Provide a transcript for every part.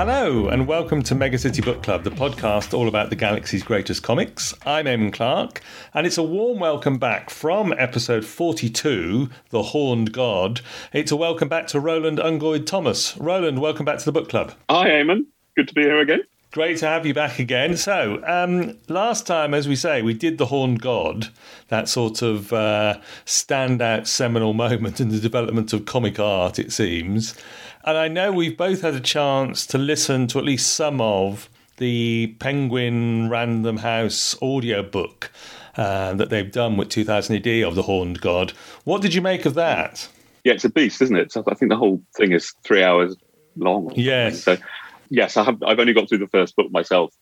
Hello, and welcome to Mega City Book Club, the podcast all about the galaxy's greatest comics. I'm Eamon Clark, and it's a warm welcome back from episode 42, The Horned God. It's a welcome back to Roland Ungoid Thomas. Roland, welcome back to the book club. Hi, Eamon. Good to be here again. Great to have you back again. So, um, last time, as we say, we did The Horned God, that sort of uh, standout seminal moment in the development of comic art, it seems. And I know we've both had a chance to listen to at least some of the Penguin Random House audiobook uh, that they've done with 2000 AD of The Horned God. What did you make of that? Yeah, it's a beast, isn't it? So I think the whole thing is three hours long. Yes. So, yes, I have. I've only got through the first book myself.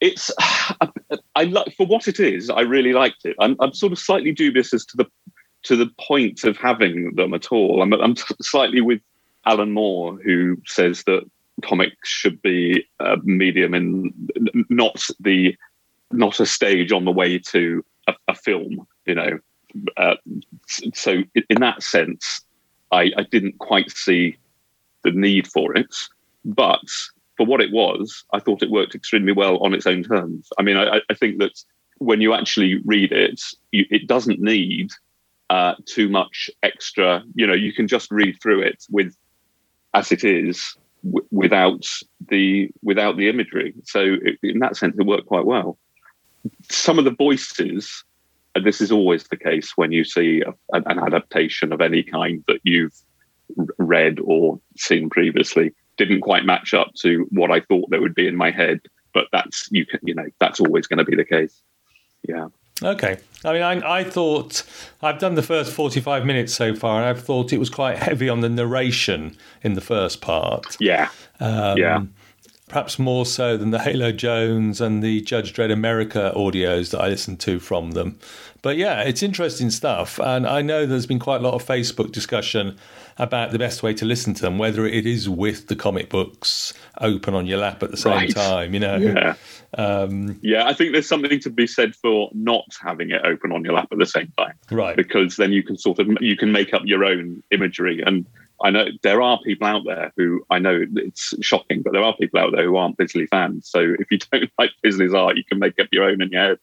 It's, I, I like for what it is. I really liked it. I'm, I'm sort of slightly dubious as to the to the point of having them at all. I'm, I'm slightly with Alan Moore, who says that comics should be a medium and not the not a stage on the way to a, a film. You know, uh, so in that sense, I, I didn't quite see the need for it, but for what it was, I thought it worked extremely well on its own terms. I mean, I, I think that when you actually read it, you, it doesn't need uh, too much extra. You know, you can just read through it with as it is w- without the without the imagery. So it, in that sense, it worked quite well. Some of the voices, and this is always the case when you see a, an adaptation of any kind that you've read or seen previously, didn't quite match up to what I thought they would be in my head. But that's you can you know that's always going to be the case. Yeah. Okay. I mean, I, I, thought I've done the first 45 minutes so far, and I've thought it was quite heavy on the narration in the first part. Yeah. Um, yeah. Perhaps more so than the Halo Jones and the Judge Dredd America audios that I listened to from them. But yeah, it's interesting stuff. And I know there's been quite a lot of Facebook discussion about the best way to listen to them, whether it is with the comic books open on your lap at the same right. time, you know. Yeah. Um, yeah, I think there's something to be said for not having it open on your lap at the same time, right? Because then you can sort of you can make up your own imagery. And I know there are people out there who I know it's shocking, but there are people out there who aren't Bisley fans. So if you don't like Bisley's art, you can make up your own in your head.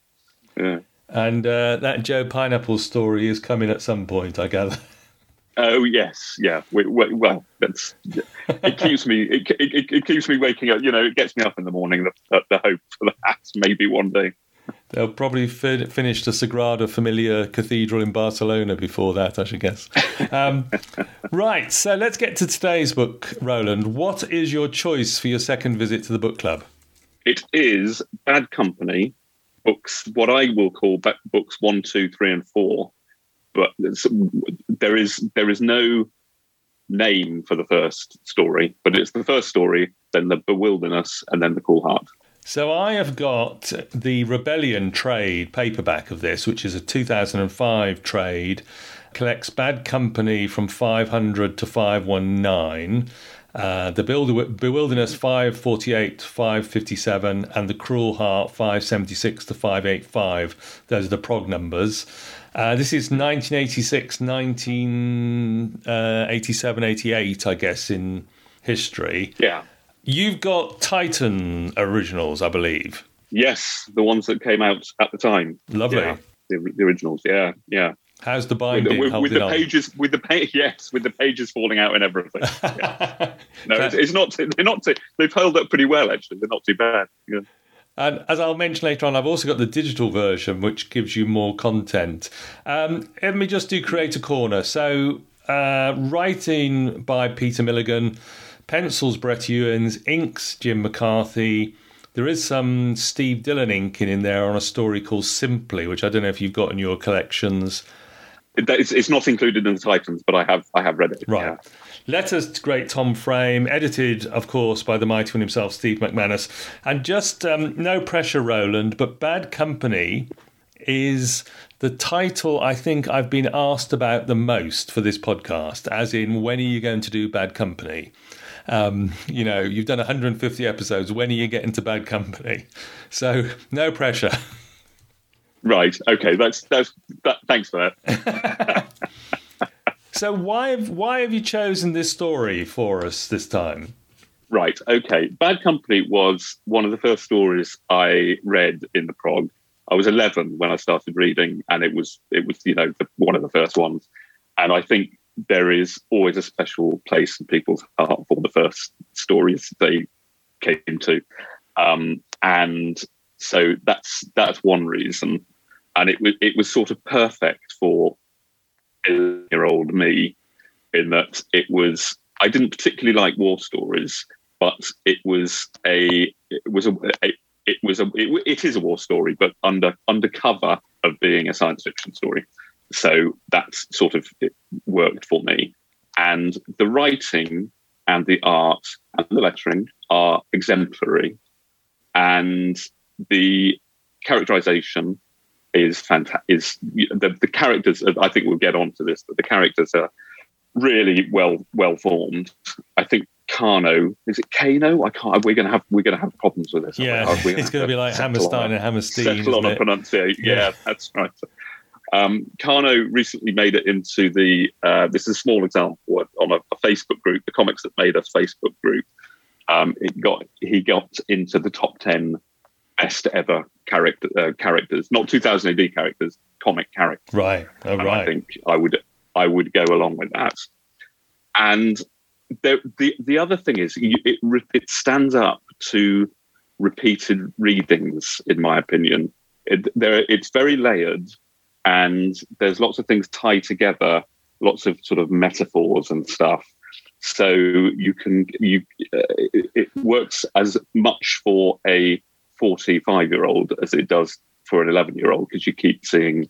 Yeah. And uh, that Joe Pineapple story is coming at some point, I gather. Oh yes, yeah. We, we, well, that's it keeps me it, it, it, keeps me waking up. You know, it gets me up in the morning. The, the hope for that maybe one day. They'll probably fin- finish the Sagrada Familia Cathedral in Barcelona before that, I should guess. Um, right, so let's get to today's book, Roland. What is your choice for your second visit to the book club? It is Bad Company books, what I will call books one, two, three, and four but there is there is no name for the first story, but it's the first story, then the bewilderness, and then the Cruel Heart. So I have got the Rebellion trade paperback of this, which is a 2005 trade, collects Bad Company from 500 to 519. Uh, the Bewilderness 548 to 557 and the Cruel Heart 576 to 585. Those are the prog numbers. Uh, this is 1986, 1987, uh, 88, I guess, in history. Yeah. You've got Titan originals, I believe. Yes, the ones that came out at the time. Lovely. Yeah, the, the, originals, yeah, yeah. How's the binding? With, with, with the pages, with the pa- yes, with the pages falling out and everything. Yeah. no, it's, it's, not. They're not. Too, They've held up pretty well, actually. They're not too bad. Yeah. And as I'll mention later on, I've also got the digital version, which gives you more content. Um, let me just do Creator Corner. So, uh, writing by Peter Milligan, pencils Brett Ewins, inks Jim McCarthy. There is some Steve Dillon inking in there on a story called Simply, which I don't know if you've got in your collections. It's, it's not included in the Titans, but I have I have read it. Right. Yeah. Letters to Great Tom Frame, edited, of course, by the mighty one himself, Steve McManus. And just um, no pressure, Roland, but Bad Company is the title I think I've been asked about the most for this podcast, as in, when are you going to do Bad Company? Um, you know, you've done 150 episodes. When are you getting to Bad Company? So, no pressure. Right. Okay. That's that's. That, thanks for that. So why have, why have you chosen this story for us this time? Right. Okay. Bad Company was one of the first stories I read in the prog. I was 11 when I started reading, and it was it was you know the, one of the first ones. And I think there is always a special place in people's heart for the first stories they came to, um, and so that's that's one reason. And it was it was sort of perfect for a year old me in that it was I didn't particularly like war stories, but it was a it was a, a it was a it, it is a war story, but under under cover of being a science fiction story. So that's sort of worked for me. And the writing and the art and the lettering are exemplary, and the characterization is fantastic. Is the, the characters? Uh, I think we'll get onto this, but the characters are really well well formed. I think Kano is it Kano? I can't. We're gonna have we're gonna have problems with this. Yeah, it's gonna be like Hammerstein and Hammerstein. Settle on a pronunciation. Yeah, yeah, that's right. Um, Kano recently made it into the. Uh, this is a small example on a, a, Facebook group, the Comics That Made Us Facebook group. Um, it got he got into the top ten best ever character uh, characters, not 2000 AD characters, comic characters. Right, oh, right. I think I would I would go along with that. And the the, the other thing is it it stands up to repeated readings, in my opinion. It, there, it's very layered, and there's lots of things tied together, lots of sort of metaphors and stuff. So you can you uh, it works as much for a 45 year old as it does for an 11 year old because you keep seeing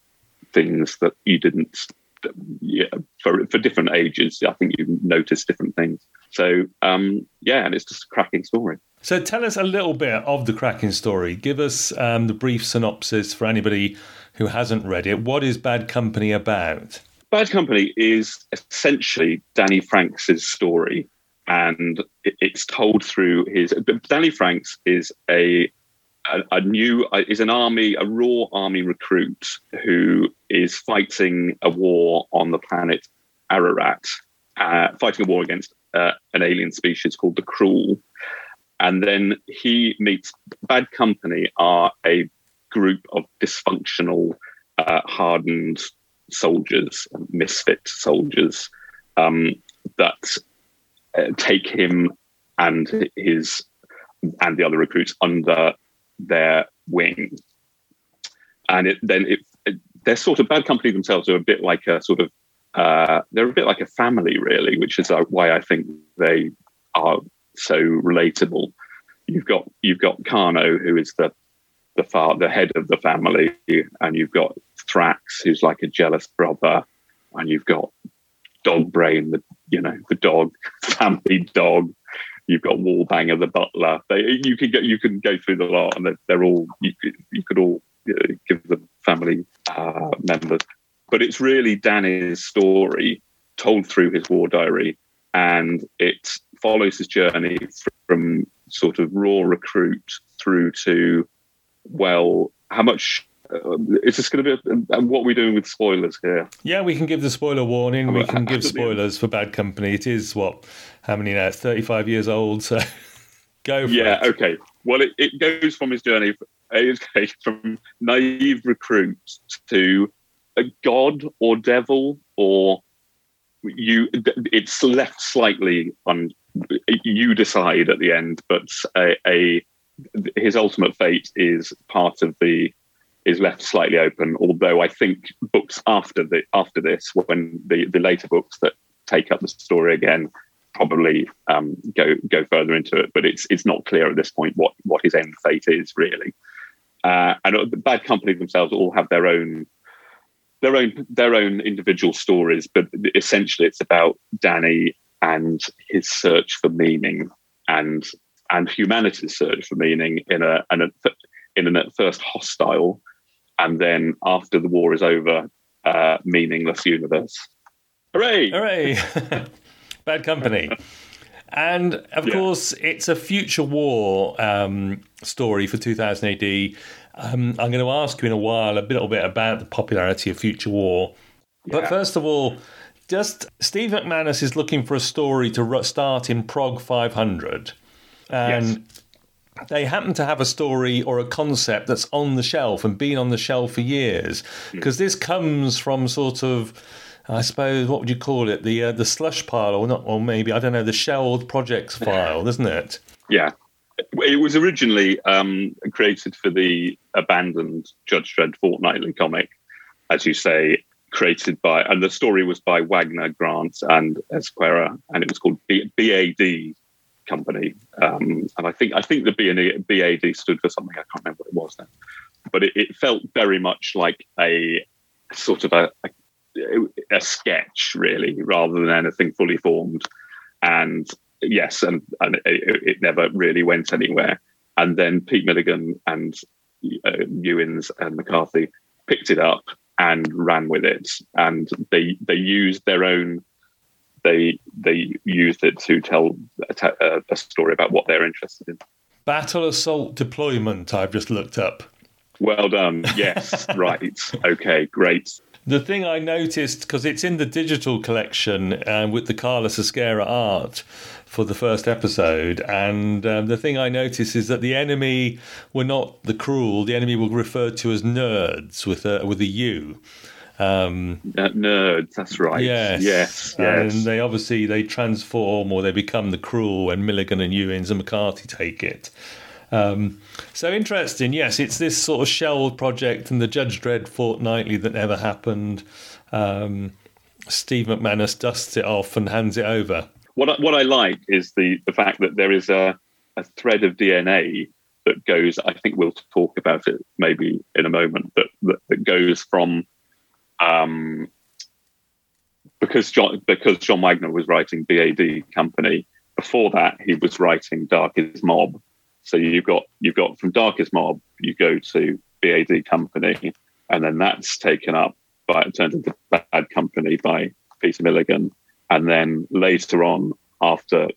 things that you didn't yeah, for for different ages, I think you notice different things. So um, yeah, and it's just a cracking story. So tell us a little bit of the cracking story. Give us um, the brief synopsis for anybody who hasn't read it. What is Bad Company about? Bad Company is essentially Danny Franks' story, and it's told through his. Danny Franks is a a, a, new uh, is an army, a raw army recruit who is fighting a war on the planet Ararat, uh, fighting a war against uh, an alien species called the Cruel. And then he meets Bad Company, are a group of dysfunctional, uh, hardened soldiers, misfit soldiers um, that uh, take him and his and the other recruits under their wing. And it, then it, it, they're sort of bad company themselves are a bit like a sort of uh, they're a bit like a family, really, which is uh, why I think they are so relatable. You've got you've got Kano, who is the the far the head of the family, and you've got Thrax, who's like a jealous brother, and you've got Dog Brain, the you know the dog family dog, You've got Wallbanger, the butler. They, you can get you can go through the lot, and they're, they're all you could, you could all you know, give them family uh, members. But it's really Danny's story told through his war diary, and it follows his journey from sort of raw recruit through to well, how much um, is this going to be? A, what are we doing with spoilers here? Yeah, we can give the spoiler warning. We can give spoilers for Bad Company. It is what? How many now? It's 35 years old. So go yeah, it. okay. Well, it, it goes from his journey okay, from naive recruit to a god or devil or you. It's left slightly on. You decide at the end, but a, a his ultimate fate is part of the is left slightly open. Although I think books after the after this, when the the later books that take up the story again, probably um, go go further into it. But it's it's not clear at this point what what his end fate is really. Uh, and the bad company themselves all have their own their own their own individual stories, but essentially it's about Danny and his search for meaning and and humanity's search for meaning in a, in a in a first hostile and then after the war is over, uh, meaningless universe. Hooray! Hooray! Bad company. And of yeah. course, it's a future war um, story for 2000 AD. Um, I'm going to ask you in a while a little bit about the popularity of future war. Yeah. But first of all, just Steve McManus is looking for a story to start in Prog 500. And Yes. they happen to have a story or a concept that's on the shelf and been on the shelf for years Hmm. because this comes from sort of I suppose what would you call it the uh, the slush pile or not or maybe I don't know the shelved projects file isn't it Yeah. It was originally um, created for the abandoned Judge Dredd fortnightly comic, as you say, created by, and the story was by Wagner, Grant, and Ezquerra, and it was called B- BAD Company. Um, and I think I think the BAD stood for something I can't remember what it was then, but it, it felt very much like a sort of a, a a sketch, really, rather than anything fully formed. And yes, and, and it, it never really went anywhere. And then Pete Milligan and uh, Ewins and McCarthy picked it up and ran with it, and they they used their own. They they used it to tell a, a story about what they're interested in. battle assault deployment I've just looked up Well done. Yes, right. Okay, great. The thing I noticed, because it's in the digital collection uh, with the Carlos Ezquerra art for the first episode, and um, the thing I noticed is that the enemy were not the cruel, the enemy were referred to as nerds with a, with a U. Um, Uh, nerds. That's right. yes. Yes. And they obviously they transform or they become the cruel when Milligan and Ewins and McCarthy take it. Um, so interesting, yes, it's this sort of shelved project and the Judge Dredd fortnightly that never happened. Um, Steve McManus dusts it off and hands it over. What I, what I like is the the fact that there is a a thread of DNA that goes. I think we'll talk about it maybe in a moment. That that, that goes from um, because John because John Wagner was writing BAD Company. Before that, he was writing Darkie's Mob. So you've got you've got from Darkie's Mob, you go to BAD Company, and then that's taken up by turned into Bad Company by Peter Milligan, and then later on, after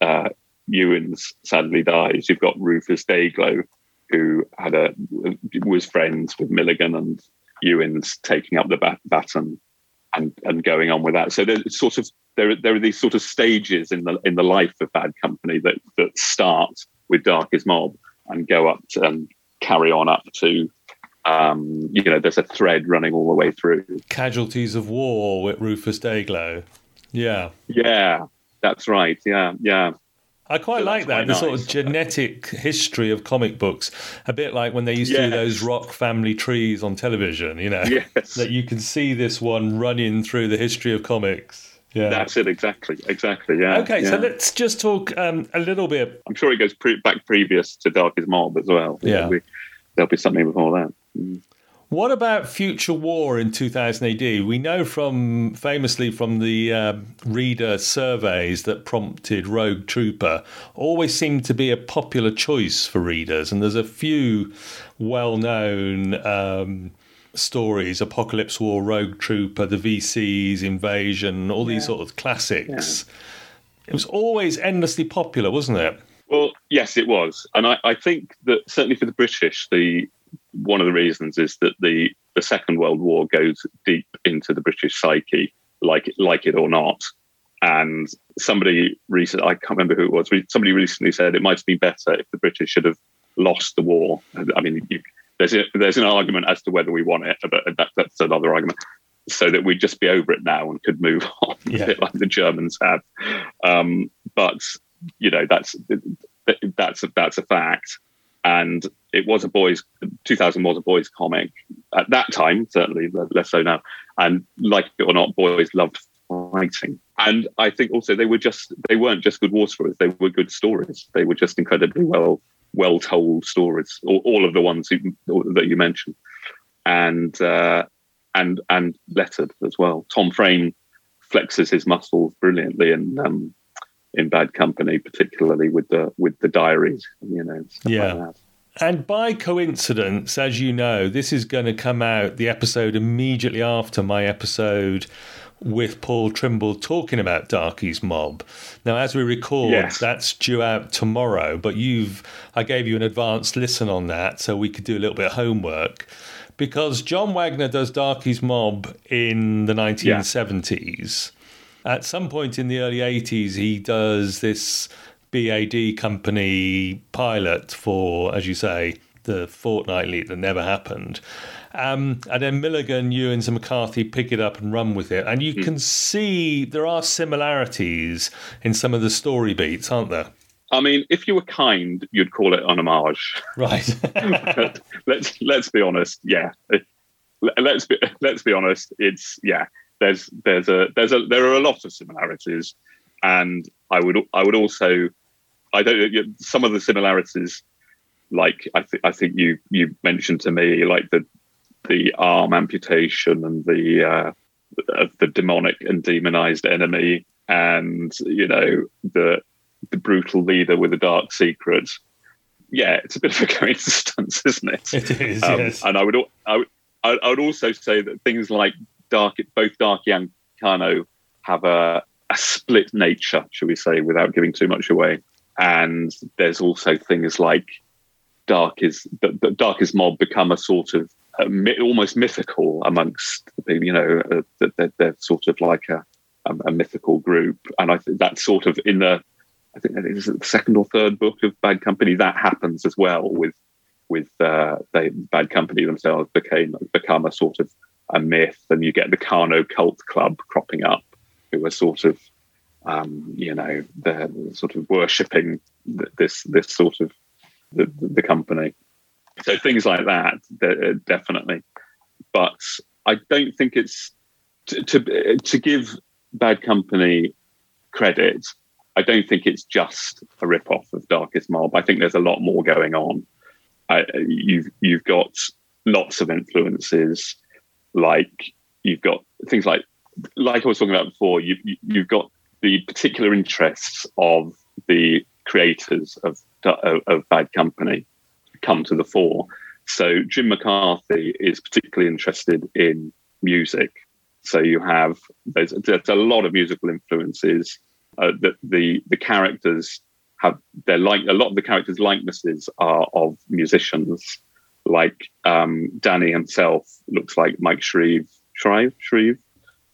uh, Ewins sadly dies, you've got Rufus Dayglo, who had a was friends with Milligan and Ewins taking up the bat- baton and and going on with that. So there's sort of there are, there are these sort of stages in the in the life of Bad Company that that start with Darkie's Mob and go up to, and carry on up to. Um, you know, there's a thread running all the way through. Casualties of War with Rufus Dayglo. Yeah. Yeah, that's right. Yeah, yeah. I quite So like that, the sort of genetic history of comic books. A bit like when they used to do those rock family trees on television, you know. Yes. That you can see this one running through the history of comics. Yeah. That's it, exactly, exactly. Yeah. okay, so let's just talk um, a little bit. I'm sure it goes pre- back previous to Darkie's Mob as well. Yeah. There'll be, there'll be something before that. Mm. What about Future War in 2000 AD? We know from famously from the um, reader surveys that prompted Rogue Trooper always seemed to be a popular choice for readers, and there's a few well-known um, stories: Apocalypse War, Rogue Trooper, the VCs, Invasion, all these sort of classics. It was always endlessly popular, wasn't it? Well, yes, it was, and I, I think that certainly for the British, the one of the reasons is that the the Second World War goes deep into the British psyche, like like it or not. And somebody recently, I can't remember who it was, somebody recently said it might have been better if the British should have lost the war. I mean, you, there's a, there's an argument as to whether we want it, but that, that's another argument. So that we'd just be over it now and could move on, Yeah. a bit like the Germans have. Um, but you know, that's that's a, that's a fact. And it was a boys. 2000 was a boys' comic at that time, certainly less so now. And like it or not, boys loved fighting. And I think also they were just they weren't just good war stories; they were good stories. They were just incredibly well well told stories. All, all of the ones you, that you mentioned, and uh, and and lettered as well. Tom Frame flexes his muscles brilliantly and um, in Bad Company, particularly with the with the diaries. Mm. You know, stuff Yeah. like that. And by coincidence, as you know, this is going to come out the episode immediately after my episode with Paul Trimble talking about Darkie's Mob. Now, as we record, Yes. that's due out tomorrow, but you've I gave you an advanced listen on that so we could do a little bit of homework. Because John Wagner does Darkie's Mob in the 1970s. At some point in the early 80s, he does this BAD company pilot for, as you say, the fortnightly that never happened. Um, and then Milligan, Ewins, and McCarthy pick it up and run with it. And you mm. can see there are similarities in some of the story beats, aren't there? I mean, if you were kind, you'd call it an homage. Right. let's let's be honest. Yeah. Let's be let's be honest. It's yeah. There's there's a there's a there are a lot of similarities, and I would I would also I don't some of the similarities like I think I think you you mentioned to me like the the arm amputation and the uh, the demonic and demonized enemy, and you know the the brutal leader with a dark secret. Yeah, it's a bit of a coincidence, isn't it? It is. Um, yes. And I would I would I would also say that things like dark both Darky and Kano have a a split nature, shall we say, without giving too much away. And there's also things like dark is the, the Darkie's Mob become a sort of almost mythical amongst you know uh, they're, they're, sort of like a, a, a, mythical group and i think that's sort of in the i think that is the second or third book of bad company that happens as well with with uh, they bad company themselves became become a sort of a myth and you get the Kano cult club cropping up who are sort of um, you know they're sort of worshipping this this sort of the, the company. So things like that, uh, definitely. But I don't think it's to, to, to give Bad Company credit. I don't think it's just a rip-off of Darkie's Mob. I think there's a lot more going on. I, you've you've got lots of influences, like you've got things like like I was talking about before. You, you you've got the particular interests of the creators of of, Bad Company come to the fore. So Jim McCarthy is particularly interested in music. So you have there's, there's a lot of musical influences. Uh, the, the the characters have they're like a lot of the characters' likenesses are of musicians. Like um, Danny himself looks like Mike Shrieve, Shrieve, Shrieve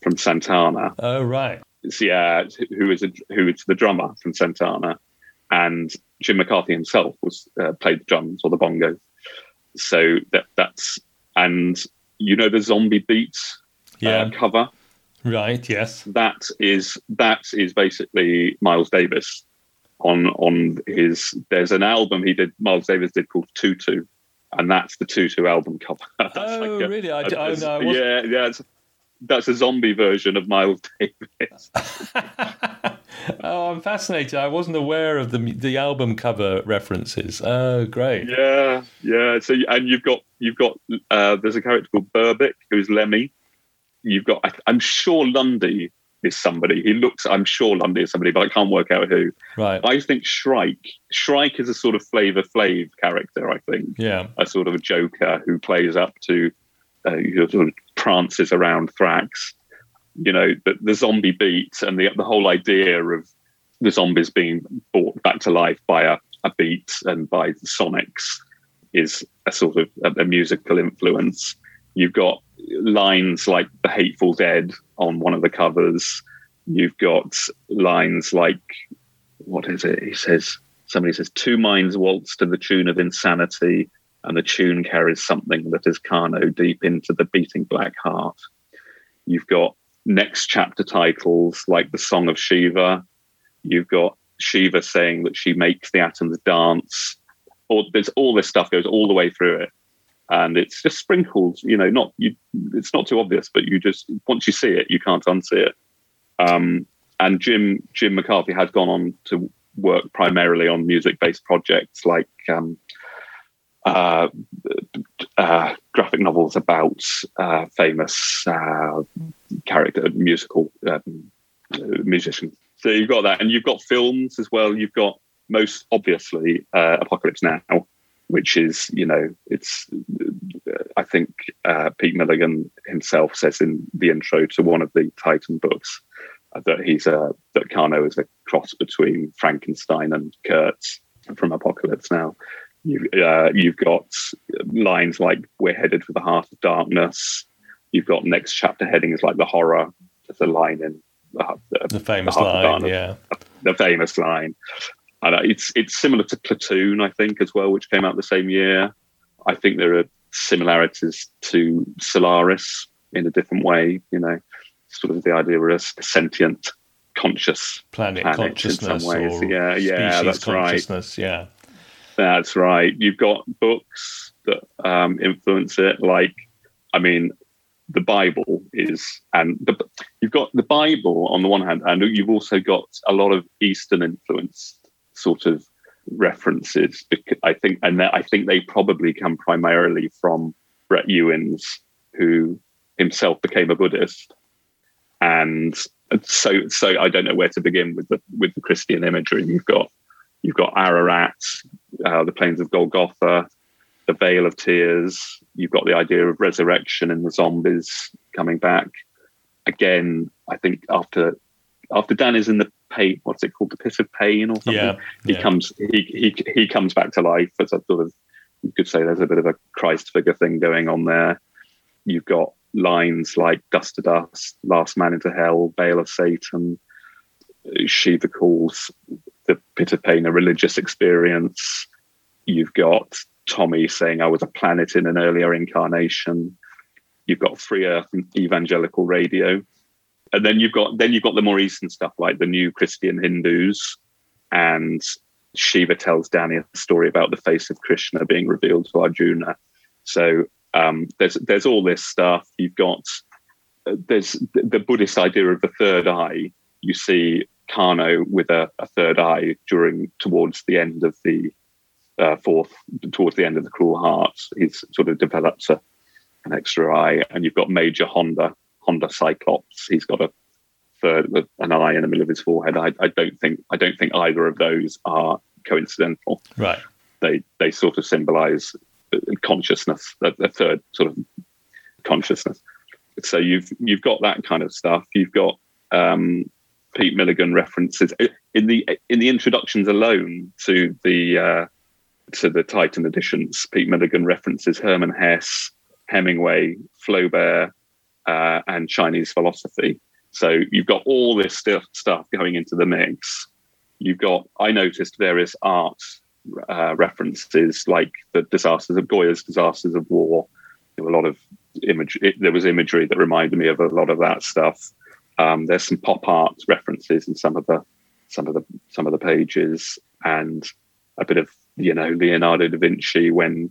from Santana. Oh right. So, yeah, who is a, who is the drummer from Santana and Jim McCarthy himself was uh, played the drums or the bongos. So that that's and you know the zombie beats uh, yeah. uh, cover, right? Yes, that is that is basically Miles Davis on on his. There's an album he did. Miles Davis did called Tutu, and that's the Tutu album cover. oh, like a, really? I, a, I, no, I yeah, yeah. that's a zombie version of Miles Davis. oh, I'm fascinated. I wasn't aware of the the album cover references. Oh, great. Yeah, yeah. So and you've got you've got uh, there's a character called Burbick who's Lemmy. You've got I'm sure Lundy is somebody. He looks I'm sure Lundy is somebody, but I can't work out who. Right. I think Shrike. Shrike is a sort of Flavor Flav character. I think. Yeah. A sort of a joker who plays up to uh, sort of prances around Thrax you know the, the zombie beat and the the whole idea of the zombies being brought back to life by a, a beat and by the sonics is a sort of a, a, musical influence. You've got lines like "The Hateful Dead" on one of the covers. You've got lines like what is it? He says somebody says two minds waltz to the tune of insanity, and the tune carries something that is Kano deep into the beating black heart. You've got next chapter titles like the Song of Shiva. You've got Shiva saying that she makes the atoms dance. Or there's all this stuff goes all the way through it, and it's just sprinkled. You know, not you. It's not too obvious, but you just once you see it, you can't unsee it. Um, and Jim Jim McCarthy has gone on to work primarily on music-based projects like um, uh, uh, graphic novels about uh, famous uh, character musical um, musicians. So you've got that, and you've got films as well. You've got most obviously uh, Apocalypse Now, which is you know it's. I think uh, Pete Milligan himself says in the intro to one of the Titan books that he's a that Kano is a cross between Frankenstein and Kurtz from Apocalypse Now. You, uh, you've got lines like "We're headed for the heart of darkness." You've got next chapter headings like the horror. There's a line in the, the, the famous the line, yeah, the famous line. It's it's similar to Platoon, I think, as well, which came out the same year. I think there are similarities to Solaris in a different way. You know, sort of the idea of a sentient, conscious planet, planet consciousness, in some ways. or yeah, yeah, species that's right. consciousness. Yeah, That's right. You've got books that um, influence it. Like, I mean, the Bible is, and the, you've got the Bible on the one hand, and you've also got a lot of Eastern influence sort of references. Because I think, and I think they probably come primarily from Brett Ewins, who himself became a Buddhist, and so so I don't know where to begin with the with the Christian imagery. You've got you've got Ararat, uh, the plains of Golgotha, the Vale of Tears. You've got the idea of resurrection and the zombies coming back. Again, I think after after Dan is in the pain, what's it called, the pit of pain or something? yeah, He yeah. comes he, he he comes back to life as a sort of you could say there's a bit of a Christ figure thing going on there. You've got lines like dust to dust, last man into hell, Bale of Satan, Shiva calls the pit of pain a religious experience. You've got Tommy saying I was a planet in an earlier incarnation. You've got Free Earth and Evangelical Radio. And then you've got then you've got the more eastern stuff like the new Christian Hindus and Shiva tells Danny a story about the face of Krishna being revealed to Arjuna. So um, there's there's all this stuff. You've got uh, there's the Buddhist idea of the third eye. You see Kano with a, a third eye during towards the end of the uh, fourth, towards the end of the Cruel Heart. He's sort of develops a, an extra eye, and you've got Major Honda, Honda Cyclops. He's got a third, an eye in the middle of his forehead. I, I don't think I don't think either of those are coincidental right. they they sort of symbolize consciousness, a, a third sort of consciousness. So you've you've got that kind of stuff. You've got um, Pete Milligan references in the in the introductions alone to the uh, to the Titan editions. Pete Milligan references Hermann Hesse, Hemingway, Flaubert, uh, and Chinese philosophy. So you've got all this stuff stuff going into the mix. You've got I noticed various art uh, references like the disasters of Goya's disasters of war. There were a lot of image. It, there was imagery that reminded me of a lot of that stuff. Um, there's some pop art references in some of the some of the some of the pages, and a bit of you know Leonardo da Vinci when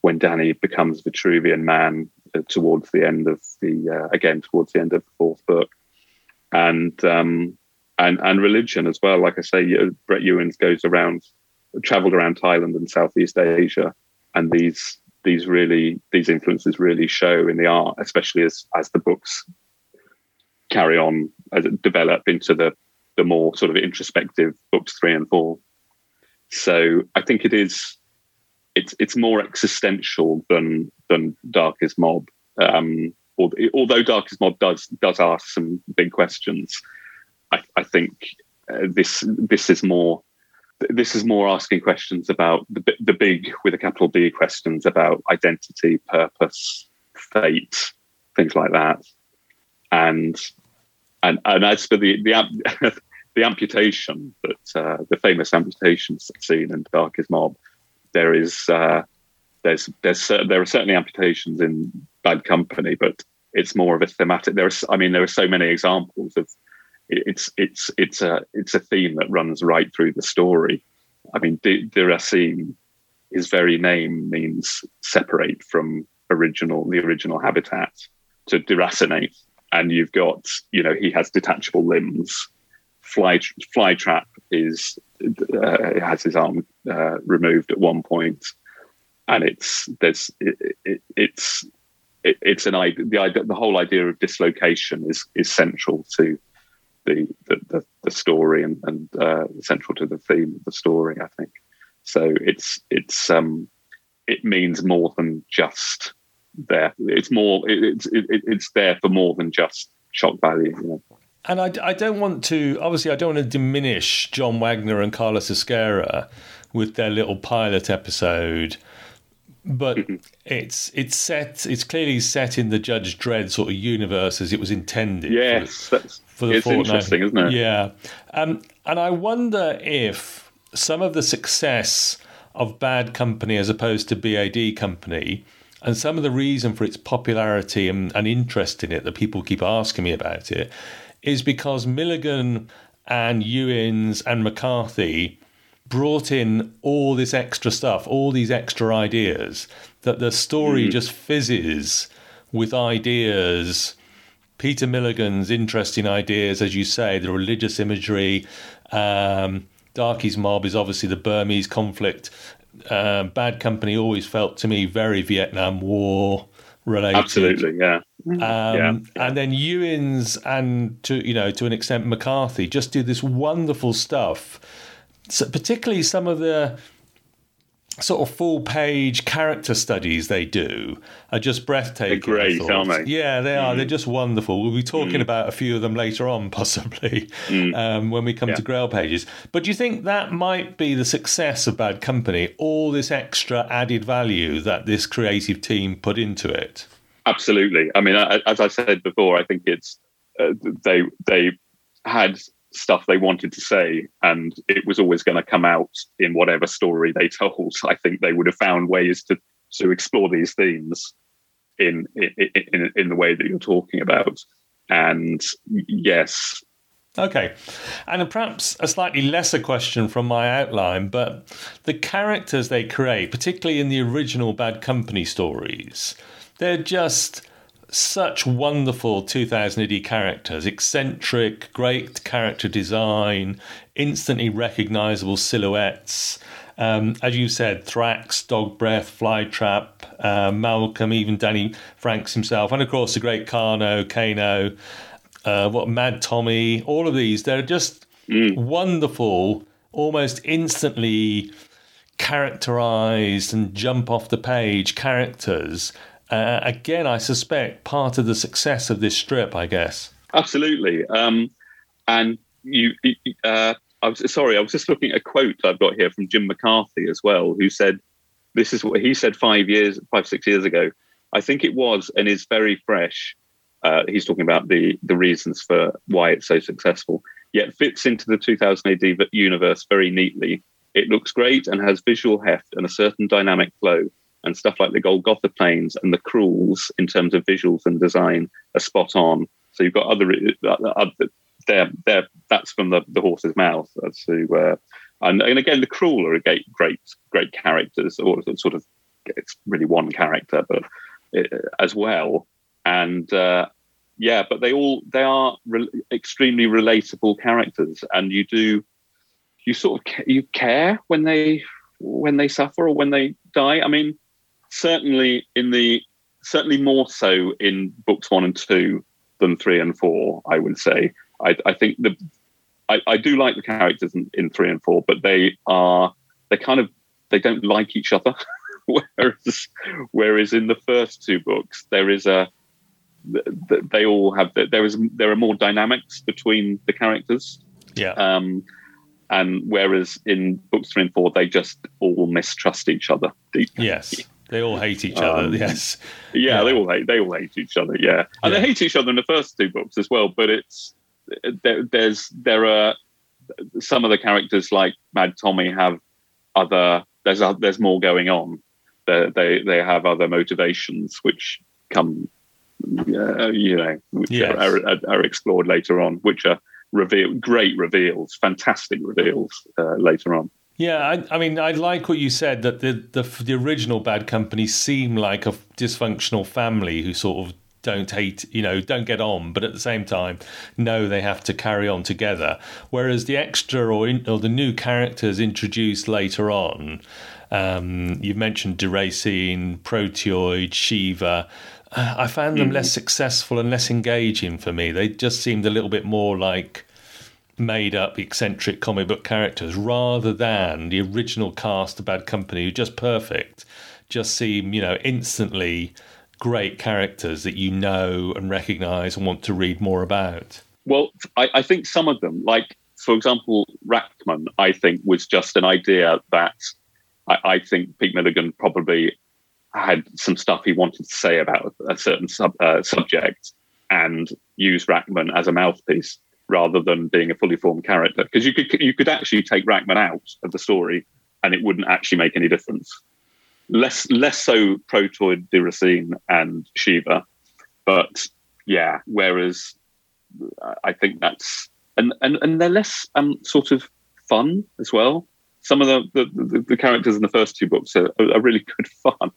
when Danny becomes Vitruvian Man towards the end of the uh, again towards the end of the fourth book, and um, and and religion as well. Like I say, Brett Ewins goes around traveled around Thailand and Southeast Asia, and these these really these influences really show in the art, especially as as the books carry on as it develop into the the more sort of introspective books three and four. So I think it is it's it's more existential than than Darkie's Mob. Um, although Darkie's Mob does does ask some big questions, I, I think uh, this this is more this is more asking questions about the the big with a capital B questions about identity, purpose, fate, things like that. And and and as for the the the amputation that uh, the famous amputation scene in Darkie's Mob, there is uh, there's there's there are certainly amputations in Bad Company, but it's more of a thematic. There's I mean there are so many examples of it's it's it's a it's a theme that runs right through the story. I mean, D- Deracine, his very name means separate from original the original habitat to deracinate, and you've got you know he has detachable limbs. Fly Flytrap is uh, has his arm uh, removed at one point, and it's there's it, it, it's it, it's an idea the the whole idea of dislocation is is central to the the, the, the story and, and uh, central to the theme of the story. I think so. It's it's um it means more than just there. It's more it, it's it, it's there for more than just shock value. You know. And I, I don't want to, obviously, I don't want to diminish John Wagner and Carlos Ezquerra with their little pilot episode, but it's it's set, it's clearly set in the Judge Dredd sort of universe as it was intended. for- Yes, that's for the it's interesting, isn't it? Yeah, um, and I wonder if some of the success of Bad Company as opposed to BAD Company, and some of the reason for its popularity and, and interest in it that people keep asking me about it, is because Milligan and Ewins and McCarthy brought in all this extra stuff, all these extra ideas, that the story mm. just fizzes with ideas. Peter Milligan's interesting ideas, as you say, the religious imagery. Um, Darkie's Mob is obviously the Burmese conflict. Uh, Bad Company always felt to me very Vietnam War related. Absolutely, yeah. Um, yeah. And then Ewins and to you know to an extent McCarthy just do this wonderful stuff. So particularly some of the sort of full page character studies they do are just breathtaking. They're great, aren't they? Yeah, they are. Mm. They're just wonderful. We'll be talking mm. about a few of them later on, possibly, mm. um, when we come yeah. to Grail pages. But do you think that might be the success of Bad Company? All this extra added value that this creative team put into it. Absolutely. I mean, as I said before, I think it's uh, they they had stuff they wanted to say, and it was always going to come out in whatever story they told. I think they would have found ways to to explore these themes in in in, in the way that you're talking about. And yes, Okay. And perhaps a slightly lesser question from my outline, but the characters they create, particularly in the original Bad Company stories, they're just such wonderful 2000 AD characters, eccentric, great character design, instantly recognizable silhouettes. Um, as you said, Thrax, Dog Breath, Flytrap, uh, Malcolm, even Danny Franks himself, and of course the great Kano, Kano, uh, what Mad Tommy, all of these, they're just mm. wonderful, almost instantly characterized and jump off the page characters uh, again, I suspect part of the success of this strip, I guess. Absolutely. Um, and you, uh, I was sorry, I was just looking at a quote I've got here from Jim McCarthy as well, who said, "This is what he said five years, five six years ago. I think it was and is very fresh." Uh, he's talking about the the reasons for why it's so successful. Yet fits into the 2000 AD universe very neatly. It looks great and has visual heft and a certain dynamic flow and stuff like the Golgotha plains and the Cruels in terms of visuals and design are spot on. So you've got other, other there, there. That's from the, the horse's mouth. To, uh, and, and again, the Cruel are great, great, great characters, or sort of it's really one character, but uh, as well. And uh, yeah, but they all they are re- extremely relatable characters, and you do you sort of you care when they when they suffer or when they die. I mean, certainly in the certainly more so in books one and two than three and four. I would say. I, I think the I, I, do like the characters in, in, three and four, but they are they kind of they don't like each other. whereas whereas in the first two books there is a they all have there is there are more dynamics between the characters. Yeah. Um, and whereas in books three and four, they just all mistrust each other deeply. Yes. They all hate each other. Um, yes. Yeah, yeah, they all hate. They all hate each other. Yeah, and yeah. they hate each other in the first two books as well. But it's there, there's there are some of the characters like Mad Tommy have other. There's a, there's more going on. They they they have other motivations which come, uh, you know, which yes. are, are, are, explored later on, which are reveal great reveals, fantastic reveals uh, later on. Yeah, I, I, mean, I like what you said that the, the the original Bad Company seem like a dysfunctional family who sort of don't hate, you know, don't get on, but at the same time know they have to carry on together. Whereas the extra or, in, or the new characters introduced later on, um, you mentioned Deracine, Proteoid, Shiva. Uh, I found them mm-hmm. less successful and less engaging for me. They just seemed a little bit more like made up eccentric comic book characters rather than the original cast of Bad Company who just perfect, just seem, you know, instantly great characters that you know and recognize and want to read more about. Well, I, I think some of them, like for example, Rackman, I think was just an idea that I, I think Pete Milligan probably had some stuff he wanted to say about a certain sub, uh, subject and used Rackman as a mouthpiece rather than being a fully formed character. Because you could you could actually take Rachman out of the story, and it wouldn't actually make any difference. Less less so Protoid, Racine, and Shrieve, but yeah. Whereas I think that's and and, and they're less um, sort of fun as well. Some of the the, the characters in the first two books are, are really good fun,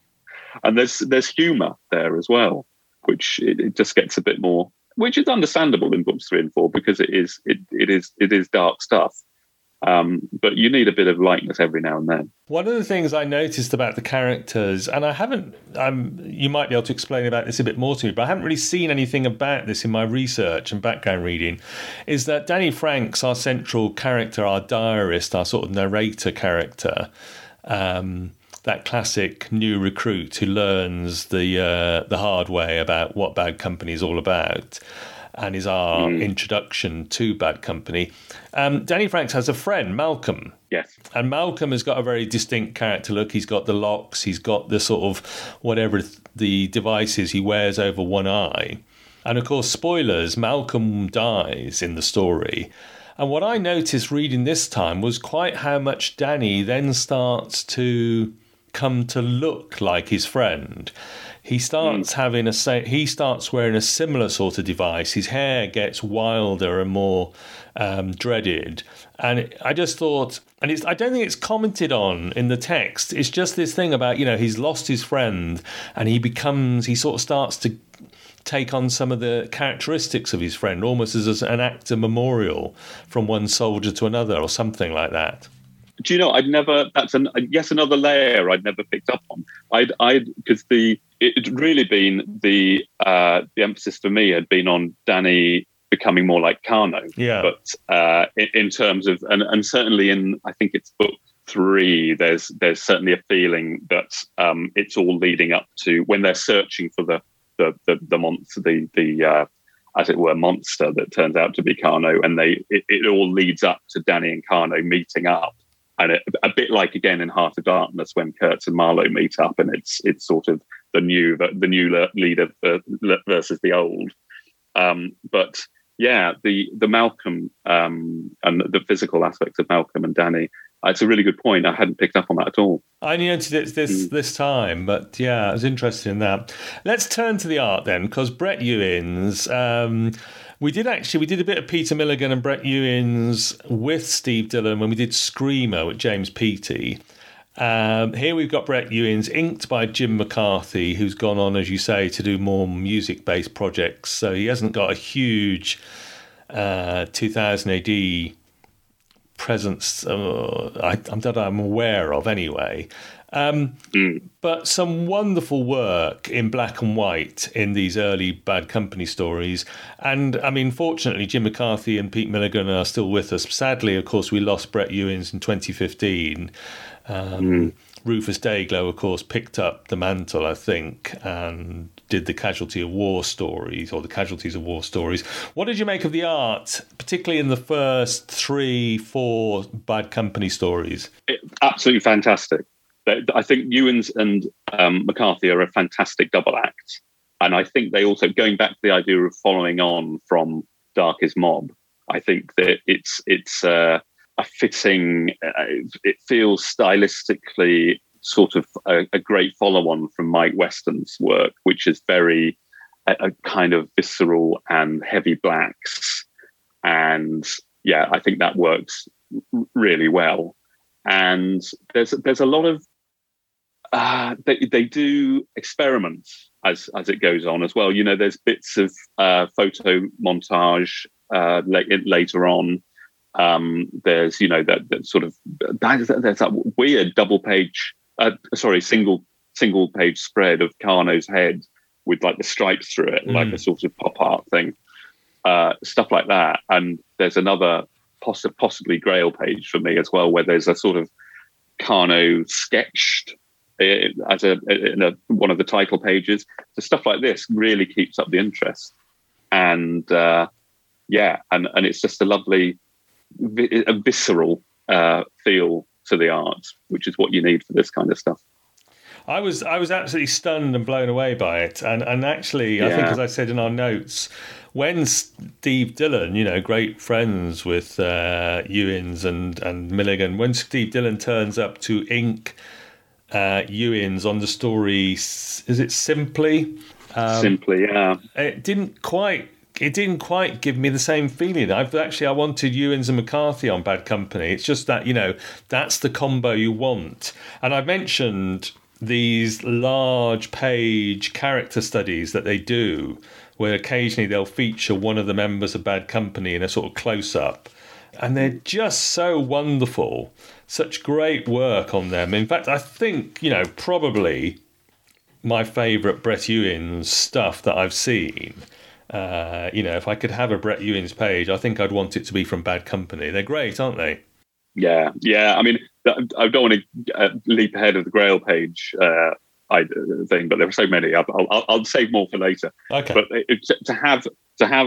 and there's there's humour there as well, which it, it just gets a bit more which is understandable in books three and four because it is it, it is it is dark stuff. Um, but you need a bit of lightness every now and then. One of the things I noticed about the characters, and I haven't, um, you might be able to explain about this a bit more to me, but I haven't really seen anything about this in my research and background reading, is that Danny Franks, our central character, our diarist, our sort of narrator character, um, that classic new recruit who learns the uh, the hard way about what Bad Company is all about, and is our mm. introduction to Bad Company. Um, Danny Franks has a friend, Malcolm. Yes, and Malcolm has got a very distinct character look. He's got the locks. He's got the sort of whatever the devices he wears over one eye. And of course, spoilers: Malcolm dies in the story. And what I noticed reading this time was quite how much Danny then starts to come to look like his friend. He starts mm. having a he starts wearing a similar sort of device. His hair gets wilder and more um, dreaded, and I just thought, and it's I don't think it's commented on in the text. It's just this thing about you know he's lost his friend, and he becomes he sort of starts to take on some of the characteristics of his friend, almost as an act of memorial from one soldier to another, or something like that do you know i'd never that's an yes another layer i'd never picked up on i'd i'd because the it had really been the uh the emphasis for me had been on danny becoming more like Kano. Yeah. But uh, in, in, terms of, and, and certainly in, I think it's book three, there's there's certainly a feeling that um, it's all leading up to when they're searching for the the the, the monster, the the uh, as it were monster that turns out to be Kano, and they it, it all leads up to Danny and Kano meeting up and it, a bit like again in Heart of Darkness when Kurtz and Marlow meet up, and it's it's sort of the new the new leader versus the old. Um, but yeah, the the Malcolm um, and the physical aspects of Malcolm and Danny. It's a really good point. I hadn't picked up on that at all. I noted it this mm. this time, but yeah, I was interested in that. Let's turn to the art then, because Brett Ewins. Um, we did actually we did a bit of Peter Milligan and Brett Ewins with Steve Dillon when we did Skreemer with James Peaty. Um, here we've got Brett Ewins, inked by Jim McCarthy, who's gone on, as you say, to do more music based projects. So he hasn't got a huge uh, 2000 AD presence uh, I, that I'm aware of anyway. Um, mm. But some wonderful work in black and white in these early Bad Company stories. And I mean, fortunately, Jim McCarthy and Pete Milligan are still with us. Sadly, of course, we lost Brett Ewins in 2015. Um, mm. Rufus Dayglo, of course, picked up the mantle, I think, and did the casualty of war stories or the casualties of war stories. What did you make of the art, particularly in the first three, four Bad Company stories? It, absolutely fantastic. I think Ewins and um, McCarthy are a fantastic double act. And I think they also, going back to the idea of following on from Darkie's Mob, I think that it's it's uh, a fitting, uh, it feels stylistically sort of a, a great follow on from Mike Western's work, which is very a, a kind of visceral and heavy blacks. And yeah, I think that works really well. And there's there's a lot of uh, they they do experiments as as it goes on as well. You know, there's bits of uh, photo montage uh, later on. Um, there's you know that, that sort of that, there's that weird double page, uh, sorry, single single page spread of Kano's head with like the stripes through it, mm. like a sort of pop art thing, uh, stuff like that. And there's another poss- possibly Grail page for me as well, where there's a sort of Kano sketched as a, in a, one of the title pages. So stuff like this really keeps up the interest, and uh, yeah, and and it's just a lovely, a visceral uh, feel to the art, which is what you need for this kind of stuff. I was I was absolutely stunned and blown away by it, and and actually, I think as I said in our notes, when Steve Dillon, you know, great friends with uh, Ewins and and Milligan, when Steve Dillon turns up to ink uh, Ewins on the story, is it simply? Um, Simply, yeah. it didn't quite it didn't quite give me the same feeling. I've actually I wanted Ewins and McCarthy on Bad Company. It's just that, you know, that's the combo you want. And I mentioned these large page character studies that they do where occasionally they'll feature one of the members of Bad Company in a sort of close up. And they're just so wonderful. Such great work on them. In fact, I think, you know, probably my favourite Brett Ewins stuff that I've seen. Uh, you know, if I could have a Brett Ewins page, I think I'd want it to be from Bad Company. They're great, aren't they? Yeah, yeah. I mean, I don't want to uh, leap ahead of the Grail page uh, I, thing, but there are so many. I'll, I'll, I'll save more for later. Okay. But to- to have to have,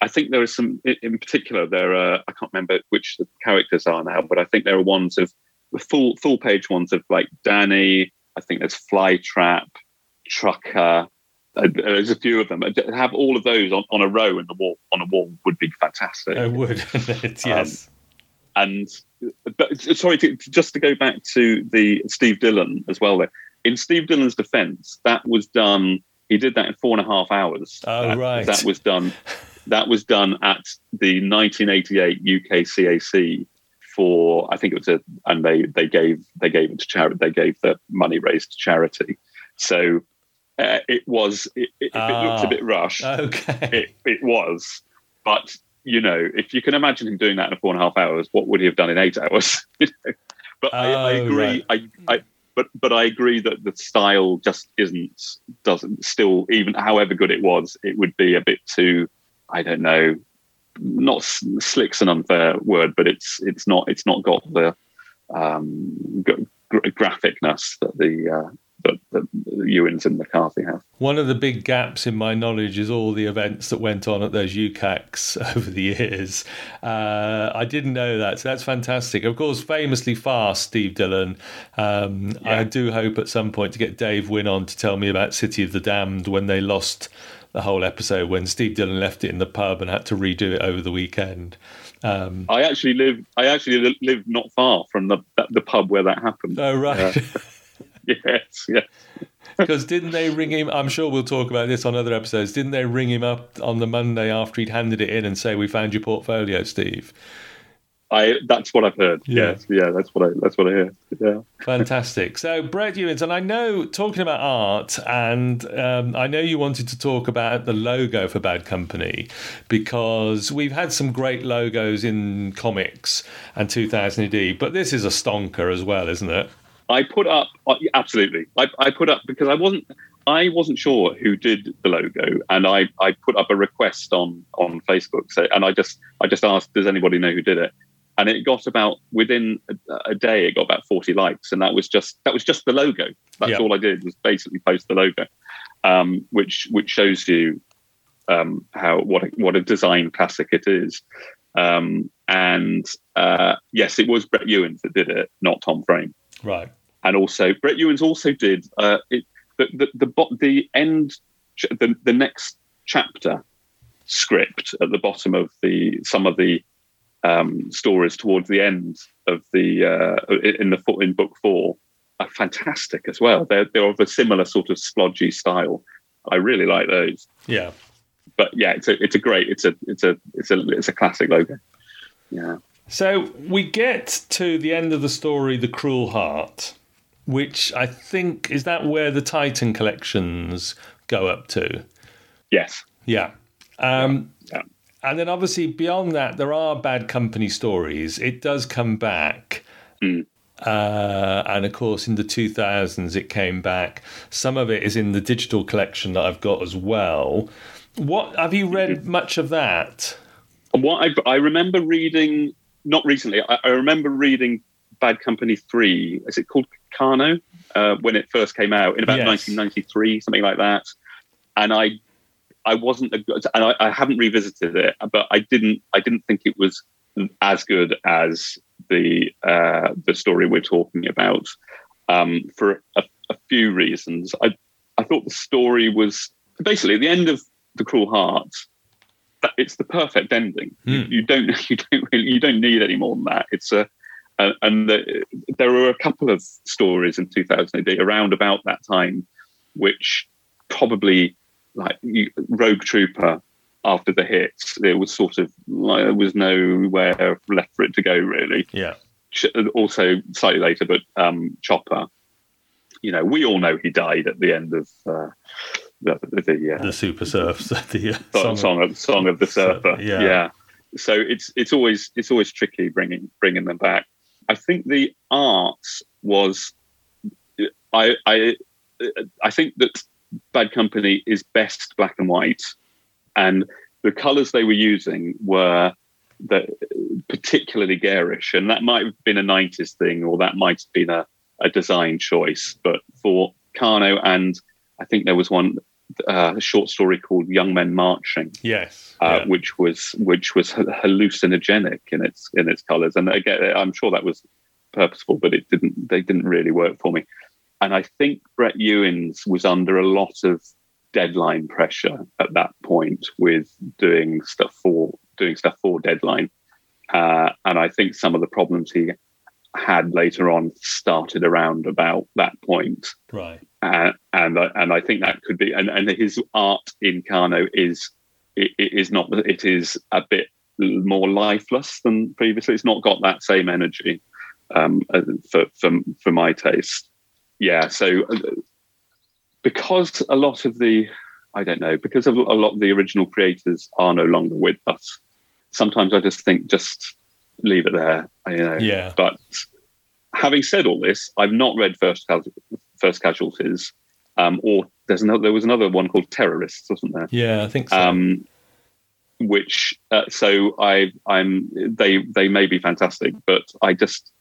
I think there are some in- particular. There are I can't remember which the characters are now, but I think there are ones of the full full page ones of like Danny. I think there's Flytrap, Trucker. Uh, there's a few of them. To have all of those on, on a row in the wall on a wall would be fantastic. I would. it? yes. and but sorry to, just to go back to the Steve Dillon as well there in Steve Dillon's defense that was done he did that in four and a half hours Oh, that, right. that was done that was done at the 1988 UK CAC for I think it was a and they they gave they gave it to charity they gave the money raised to charity so uh, it was it, it, it looked Ah. a bit rushed okay. it, it was. But you know, if you can imagine him doing that in four and a half hours, what would he have done in eight hours? You know? But I, I Oh, agree. I, I but but I agree that the style just isn't doesn't still even however good it was, it would be a bit too. I don't know. Not slick's an unfair word, but it's it's not it's not got the um, gra- graphicness that the uh, that, that Ewins and McCarthy have. One of the big gaps in my knowledge is all the events that went on at those UCACs over the years. Uh, I didn't know that, so that's fantastic. Of course, famously fast, Steve Dillon. Um, Yeah. I do hope at some point to get Dave Wynn on to tell me about City of the Damned when they lost the whole episode, when Steve Dillon left it in the pub and had to redo it over the weekend. Um, I actually live. I actually live not far from the the, the pub where that happened. oh, right. Yes, yeah. Because didn't they ring him? I'm sure we'll talk about this on other episodes. Didn't they ring him up on the Monday after he'd handed it in and say, "We found your portfolio, Steve"? I. That's what I've heard. Yeah. Yes, yeah. That's what I. That's what I hear. Yeah. Fantastic. So, Brett Ewins, and I know talking about art, and um, I know you wanted to talk about the logo for Bad Company because we've had some great logos in comics and 2000 AD, but this is a stonker as well, isn't it? I put up uh, absolutely. I, I put up because I wasn't. I wasn't sure who did the logo, and I, I put up a request on on Facebook. So, and I just I just asked, does anybody know who did it? And it got about within a, a day, it got about forty likes, and that was just that was just the logo. That's Yeah. all I did was basically post the logo, um, which which shows you um, how what a, what a design classic it is. Um, and uh, yes, it was Brett Ewins that did it, not Tom Frame Right. and also Brett Ewins also did uh, it, the the the, bo- the end the the next chapter script at the bottom of the some of the um, stories towards the end of the uh, in the in book four are fantastic as well. They're they're of a similar sort of splodgy style. I really like those. Yeah. But yeah, it's a it's a great it's a it's a it's a it's a classic logo. Yeah. So we get to the end of the story, The Cruel Heart, which I think is that where the Titan collections go up to. Yes. Yeah. Um, Yeah. And then obviously beyond that, there are bad company stories. It does come back. Mm. Uh, and of course, in the 2000s, it came back. Some of it is in the digital collection that I've got as well. What have you read much of that? what I, I remember reading not recently I, I remember reading bad company 3 is it called Kano uh, when it first came out in about Yes. 1993 something like that and i i wasn't a good and I, I haven't revisited it but i didn't i didn't think it was as good as the uh, the story we're talking about um, for a, a few reasons. I I thought the story was basically at the end of the Cruel Heart. That it's the perfect ending. You, Hmm. you don't you don't really, you don't need any more than that. It's a uh, and the, there were a couple of stories in 2008 around about that time, which probably like you, Rogue Trooper after the hits, there was sort of like, there was nowhere left for it to go really. Yeah. Ch- also slightly later, but um, Chopper, you know, we all know he died at the end of uh, the the, uh, The Super Surfs. The uh, song, song of song of the surfer. Yeah. yeah. So it's it's always it's always tricky bringing bringing them back. I think the art was, I I I think that Bad Company is best black and white, and the colours they were using were the, particularly garish, and that might have been a '90s thing, or that might have been a, a design choice. But for Kano, and I think there was one uh, a short story called "Young Men Marching," Yes. uh, yeah. which was which was hallucinogenic in its in its colours, and again, I'm sure that was purposeful, but it didn't. They didn't really work for me. And I think Brett Ewins was under a lot of deadline pressure at that point with doing stuff for doing stuff for deadline, uh, and I think some of the problems he had later on started around about that point Right. uh, and I, and I think that could be and, and his art in Kano is it, it is not it is a bit more lifeless than previously. It's not got that same energy um, uh, for for for my taste. Yeah, so uh, because a lot of the I don't know because of a lot of the original creators are no longer with us. Sometimes I just think just leave it there. You know, Yeah. but having said all this, I've not read First First Casualties, um, or there's another. There was another one called Terrorists, wasn't there? Yeah, I think so. Um, which uh, so I I'm they they may be fantastic, but I just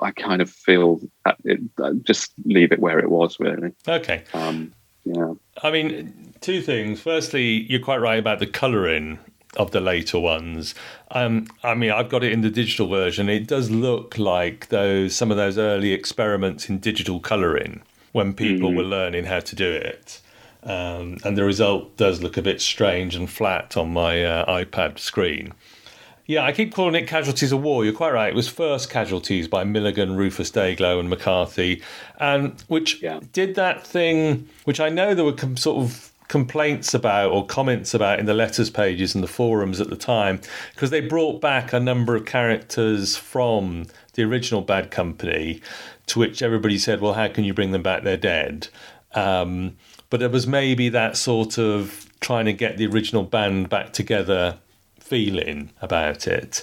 I kind of feel that it, just leave it where it was really. okay. Um, yeah, I mean, two things. Firstly, you're quite right about the colouring of the later ones. Um, I mean, I've got it in the digital version. It does look like those some of those early experiments in digital colouring when people were learning how to do it. Um, and the result does look a bit strange and flat on my uh, iPad screen. Yeah, I keep calling it Casualties of War. You're quite right. It was first Casualties by Milligan, Rufus Dayglo, and McCarthy, and which Yeah. did that thing which I know there were com- sort of complaints about or comments about in the letters pages and the forums at the time because they brought back a number of characters from the original Bad Company, to which everybody said, "Well, how can you bring them back? They're dead." Um, but there was maybe that sort of trying to get the original band back together feeling about it.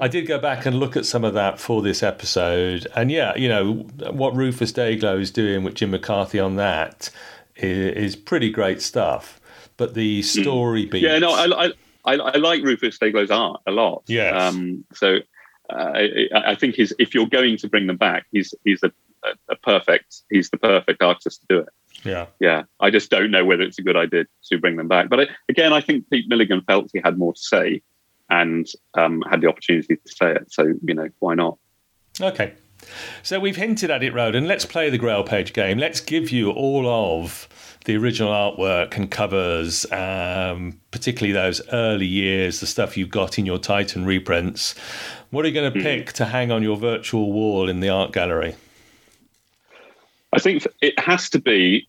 I did go back and look at some of that for this episode, and yeah, you know what Rufus Dayglo is doing with Jim McCarthy on that is, is pretty great stuff. But the story beats, yeah. No, I I, I, I like Rufus Dayglo's art a lot. Yes. Um, so uh, I, I think he's if you're going to bring them back, he's he's a, a, a perfect he's the perfect artist to do it. Yeah, yeah, I just don't know whether it's a good idea to bring them back. But I, again, I think Pete Milligan felt he had more to say and um, had the opportunity to say it. So you know, why not? Okay. So we've hinted at it, Roland. Let's play the Grail page game. Let's give you all of the original artwork and covers, um, particularly those early years, the stuff you've got in your Titan reprints. What are you going to pick to hang on your virtual wall in the art gallery? I think it has to be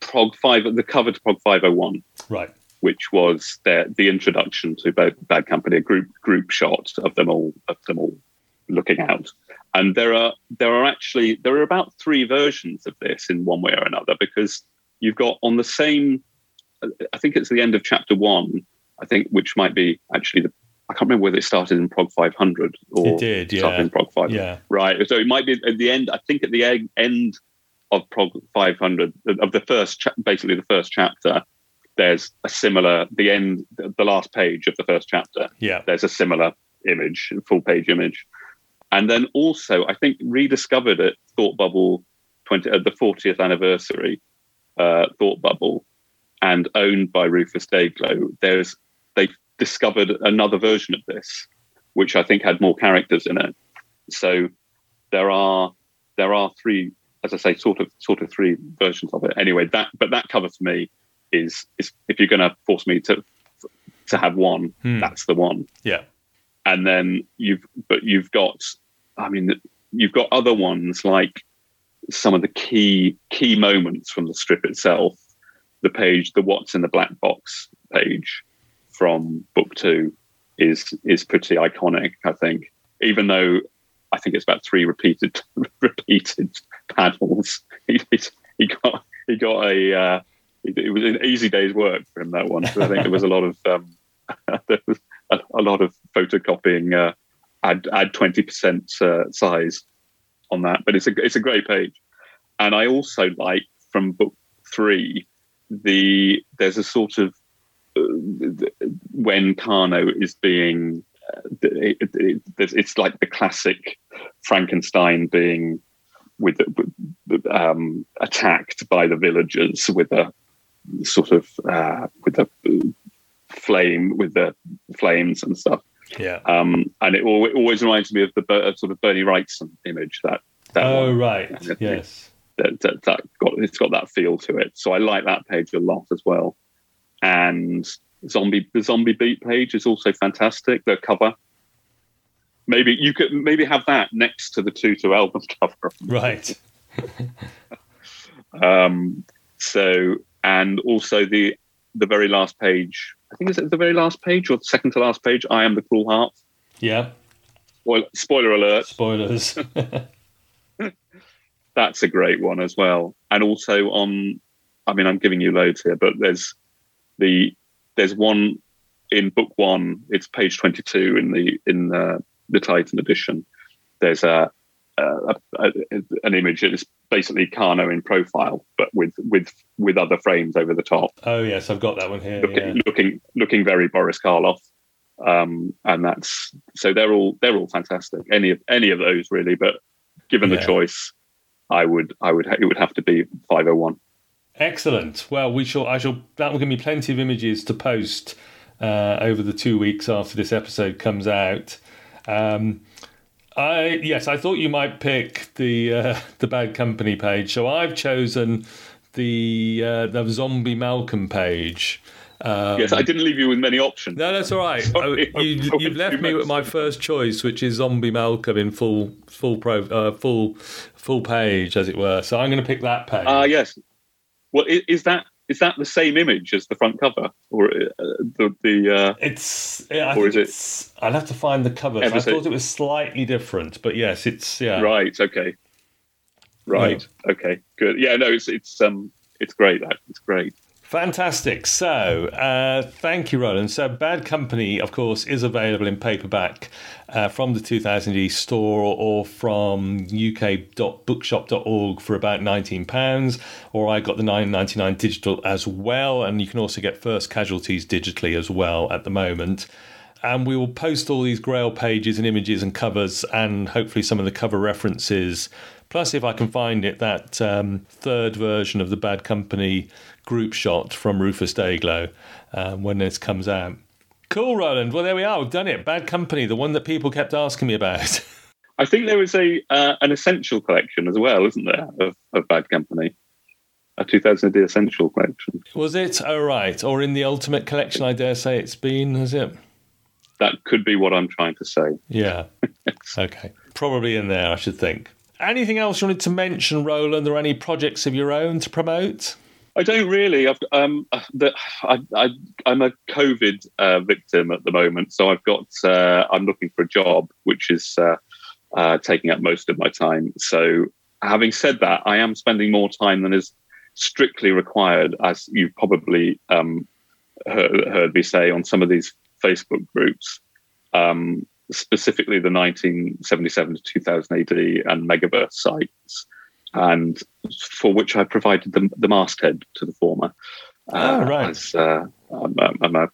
Prog Five, the cover to Prog Five Hundred One. Right. which was their, the introduction to Bad, Bad Company, a group group shot of them all of them all looking out. And there are there are actually there are about three versions of this in one way or another because you've got on the same. I think it's the end of chapter one. I think which might be actually the. I can't remember whether it started in Prog 500 or It did, yeah. started in Prog 500. Yeah. Right. So it might be at the end. I think at the end of Prog 500 of the first, cha- basically the first chapter, there's a similar the end, the last page of the first chapter. Yeah. There's a similar image, full page image, and then also I think rediscovered at Thought Bubble 20 at the 40th anniversary uh, Thought Bubble, and owned by Rufus Dayglo. There's they discovered another version of this, which I think had more characters in it. So there are there are three as I say, sort of sort of three versions of it. Anyway, that but that cover for me is is if you're going to force me to to have one, Hmm. that's the one. Yeah. And then you've but you've got, I mean, you've got other ones like some of the key key moments from the strip itself. The page, the what's in the black box page from book two, is is pretty iconic. I think, even though I think it's about three repeated repeated panels. He, got he got a uh, it, was an easy day's work for him that one. I think there was a lot of um, there was a, a lot of photocopying. Uh, add add twenty percent uh, size on that, but it's a it's a great page. And I also like from book three the there's a sort of uh, when Kano is being uh, it, it, it, it's like the classic Frankenstein being with, um, attacked by the villagers with a sort of uh, with a flame with the flames and stuff. Yeah. Um, and it, always reminds me of the sort of Bernie Wrightson image that. that Oh one. right. Yes. that, that, that got it's got that feel to it. So I like that page a lot as well. And zombie the zombie beat page is also fantastic. The cover. Maybe you could maybe have that next to the Tutu album cover. Right. Um, so and also the the very last page. I think is it the very last page or the second to last page. I am the cruel heart. Yeah. Well, spoiler alert. Spoilers. that's a great one as well. And also on, I mean, I'm giving you loads here, but there's the there's one in book one. It's page 22 in the in the, the Titan edition. There's a, a, a an image. that is basically Kano in profile, but with with with other frames over the top, oh yes, I've got that one here. looking Yeah. looking looking very Boris Karloff. Um, and that's so they're all they're all fantastic. Any of any of those really, but given the choice, I would I would it would have to be 501. Excellent. Well, we shall. I shall. That will give me plenty of images to post uh, over the two weeks after this episode comes out. Um, I yes, I thought you might pick the uh, the Bad Company page, so I've chosen the uh, the Zombie Malcolm page. Um, Yes, I didn't leave you with many options. No, that's all right. Sorry, you, you've left me with my first choice, which is Zombie Malcolm in full, full pro, uh, full, full page, as it were. So I'm going to pick that page. Ah, yes. Well, i- is that is that the same image as the front cover, or uh, the the? Uh, It's. Yeah, I Or is it- I'll have to find the cover. I thought it was slightly different, but yes, it's yeah. Right. Okay. Right. Okay. Good. Yeah. No. It's it's um it's great. That it's great. Fantastic. So, uh, thank you, Roland. So, Bad Company, of course, is available in paperback uh, from the 2000 AD store or from uk.bookshop.org for about £19, or I got the 9.99 digital as well, and you can also get First Casualties digitally as well at the moment. And we will post all these Grail pages and images and covers, and hopefully some of the cover references. Plus, if I can find it, that um, third version of the Bad Company group shot from Rufus Dayglo um, when this comes out. Cool, Roland. Well, there we are. We've done it. Bad Company, the one that people kept asking me about. I think there is a uh, an essential collection as well, isn't there, of, of Bad Company? A 2000 essential collection. Was it? Oh, right. Or in the Ultimate Collection, I dare say it's been, has it? That could be what I'm trying to say. Yeah. okay. Probably in there, I should think. Anything else you wanted to mention, Roland, or any projects of your own to promote? I don't really. I've um, the, I, I I'm a COVID uh, victim at the moment, so I've got uh, I'm looking for a job, which is uh, uh, taking up most of my time. So, having said that, I am spending more time than is strictly required, as you've probably um, heard, heard me say on some of these Facebook groups. Um, specifically the 1977 to 2000 AD and Megaverse sites, and for which I provided the, the masthead to the former. Oh, right. As, uh, I'm, I'm- a,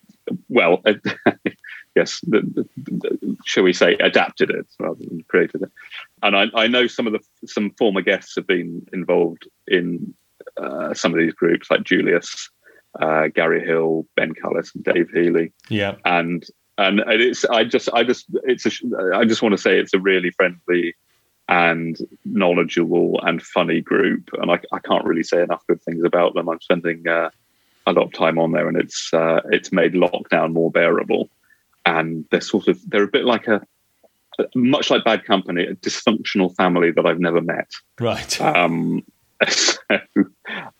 well, yes, the, the, the- shall we say, adapted it rather than created it. And I, I know some of the some former guests have been involved in uh, some of these groups, like Julius, uh, Gary Hill, Ben Cullis, and Dave Healy Yeah. and and it's I just I just it's a, I just want to say it's a really friendly and knowledgeable and funny group. And I, I can't really say enough good things about them. I'm spending uh, a lot of time on there, and it's uh, it's made lockdown more bearable. And they're sort of they're a bit like a much like Bad Company, a dysfunctional family that I've never met. Right. Um, so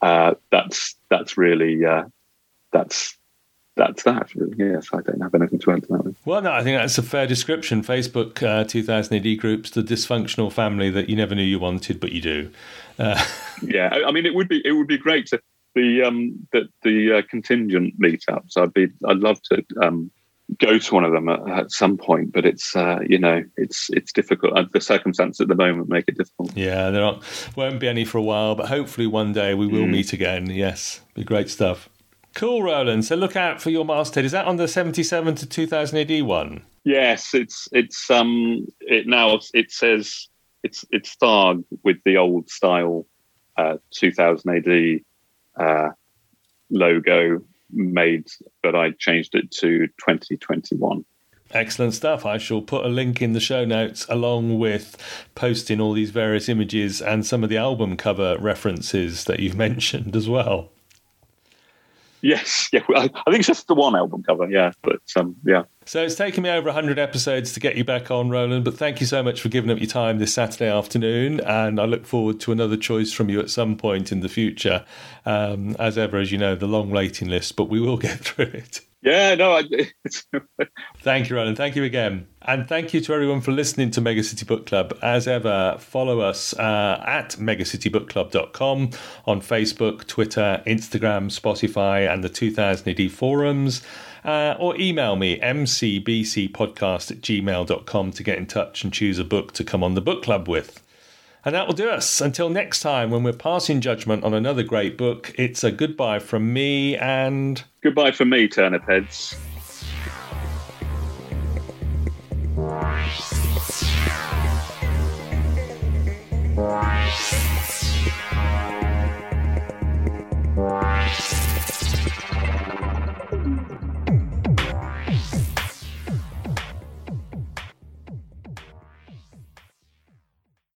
uh, that's that's really uh, that's that's that. Yes, I don't have anything to add to that. One. Well, no, I think that's a fair description. Facebook uh, 2000 AD groups, the dysfunctional family that you never knew you wanted, but you do. Uh, yeah, I mean, it would be it would be great to the um the the uh, contingent meetups. I'd be I'd love to um go to one of them at, at some point, but it's uh, you know it's it's difficult. The circumstances at the moment make it difficult. Yeah, there aren't, won't be any for a while, but hopefully one day we will mm. meet again. Yes, be great stuff. Cool, Roland. So look out for your masthead. Is that on the seventy-seven to two thousand AD one? Yes, it's it's um it now it says it's it's starred with the old style uh, two thousand AD uh, logo made, but I changed it to twenty twenty one. Excellent stuff. I shall put a link in the show notes along with posting all these various images and some of the album cover references that you've mentioned as well. Yes, yeah, I, think it's just the one album cover, yeah, but um, yeah. So it's taken me over 100 episodes to get you back on, Roland, but thank you so much for giving up your time this Saturday afternoon, and I look forward to another choice from you at some point in the future. Um, as ever, as you know, the long waiting list, but we will get through it. Yeah, no. I, thank you, Roland. Thank you again. And thank you to everyone for listening to Megacity Book Club. As ever, follow us uh, at megacitybookclub.com on Facebook, Twitter, Instagram, Spotify, and the 2000 AD forums. Uh, or email me, mcbcpodcast at gmail.com, to get in touch and choose a book to come on the book club with. And that will do us. Until next time, when we're passing judgment on another great book, it's a goodbye from me and. Goodbye from me, Turnip Heads.